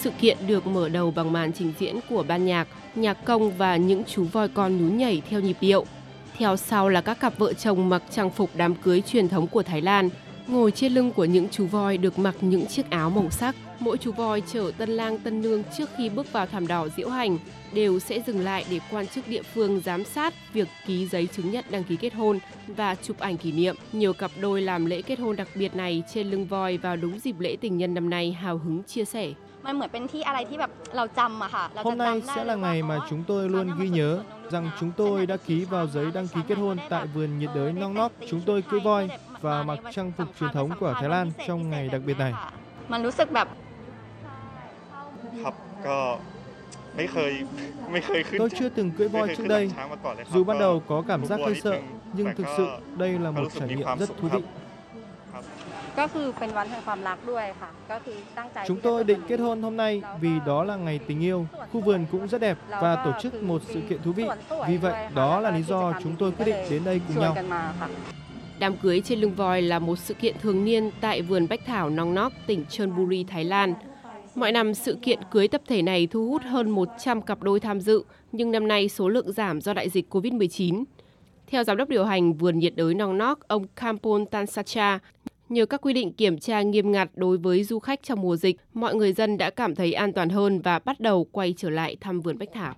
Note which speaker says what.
Speaker 1: Sự kiện được mở đầu bằng màn trình diễn của ban nhạc, nhạc công và những chú voi con nhún nhảy theo nhịp điệu. Theo sau là các cặp vợ chồng mặc trang phục đám cưới truyền thống của Thái Lan, ngồi trên lưng của những chú voi được mặc những chiếc áo màu sắc. Mỗi chú voi chở tân lang tân nương trước khi bước vào thảm đỏ diễu hành đều sẽ dừng lại để quan chức địa phương giám sát việc ký giấy chứng nhận đăng ký kết hôn và chụp ảnh kỷ niệm. Nhiều cặp đôi làm lễ kết hôn đặc biệt này trên lưng voi vào đúng dịp lễ tình nhân năm nay hào hứng chia sẻ.
Speaker 2: มันเหมือนเป็นที่อะไรที่แบบเราจำอะค่ะเราจะ
Speaker 3: Hôm nay
Speaker 2: จำได้
Speaker 3: sẽ
Speaker 2: เล
Speaker 3: là
Speaker 2: ยว่า
Speaker 3: ngày
Speaker 2: อ๋อ
Speaker 3: mà chúng tôi luôn ghi nhớ rằng chúng tôi đã ký vào giấy đăng ký kết hôn tại vườn nhiệt đới Nong Nok. Chúng tôi cưỡi voi và mặc trang phục truyền thống của Thái Lan trong ngày đặc biệt này.
Speaker 2: มันรู้สึกแบบ
Speaker 4: ครับก็ไม่เคยไม่เคยขึ้น
Speaker 3: Tôi chưa từng cưỡi
Speaker 4: ไม่
Speaker 3: voi
Speaker 4: เคย
Speaker 3: trước
Speaker 4: ขึ้นหลั
Speaker 3: đây.
Speaker 4: งช้างมาก่อนเลยครับ
Speaker 3: Dù ban
Speaker 4: ก็
Speaker 3: đầu có cảm giác hơi
Speaker 4: cũng
Speaker 3: sợ,
Speaker 4: buồn
Speaker 3: nhưng
Speaker 4: ít
Speaker 3: thực
Speaker 4: nhưng
Speaker 3: sự
Speaker 4: mà
Speaker 3: đây là
Speaker 4: có
Speaker 3: một
Speaker 4: lúc
Speaker 3: trải
Speaker 4: มี
Speaker 3: nghiệm
Speaker 4: ความ
Speaker 3: rất
Speaker 4: สุข
Speaker 3: thú
Speaker 4: ครั
Speaker 3: vị.
Speaker 4: บ
Speaker 5: ก็คือเป็นวันแห่งความรักด้วยค่ะ ก็คือตั้งใจ
Speaker 3: Chúng
Speaker 5: ที่จะ
Speaker 3: tôi định kết hôn hôm nay vì đó là ngày tình yêu. Khu vườn cũng rất đẹp
Speaker 5: เรา
Speaker 3: và
Speaker 5: ก็
Speaker 3: tổ
Speaker 5: คื
Speaker 3: chức
Speaker 5: อ
Speaker 3: một sự kiện thú vị.
Speaker 5: สวนสวย
Speaker 3: Vì
Speaker 5: ด้วย
Speaker 3: vậy,
Speaker 5: ค่ะ
Speaker 3: đó
Speaker 5: แล้ว
Speaker 3: là
Speaker 5: ก็
Speaker 3: lý
Speaker 5: กิจ
Speaker 3: do
Speaker 5: กรรม
Speaker 3: chúng tôi
Speaker 5: ดีๆ
Speaker 3: quyết định đến đây
Speaker 5: ช
Speaker 3: cùng
Speaker 5: วน
Speaker 3: nhau.
Speaker 1: Đám cưới trên lưng voi là một sự kiện thường niên tại vườn Bách Thảo Nong Nok, tỉnh Chonburi, Thái Lan. Mọi năm, sự kiện cưới tập thể này thu hút hơn 100 cặp đôi tham dự, nhưng năm nay số lượng giảm do đại dịch COVID-19. Theo giám đốc điều hành vườn nhiệt đới Nong Nok, ông Kampol Tansacha, nhờ các quy định kiểm tra nghiêm ngặt đối với du khách trong mùa dịch, mọi người dân đã cảm thấy an toàn hơn và bắt đầu quay trở lại thăm vườn Bách Thảo.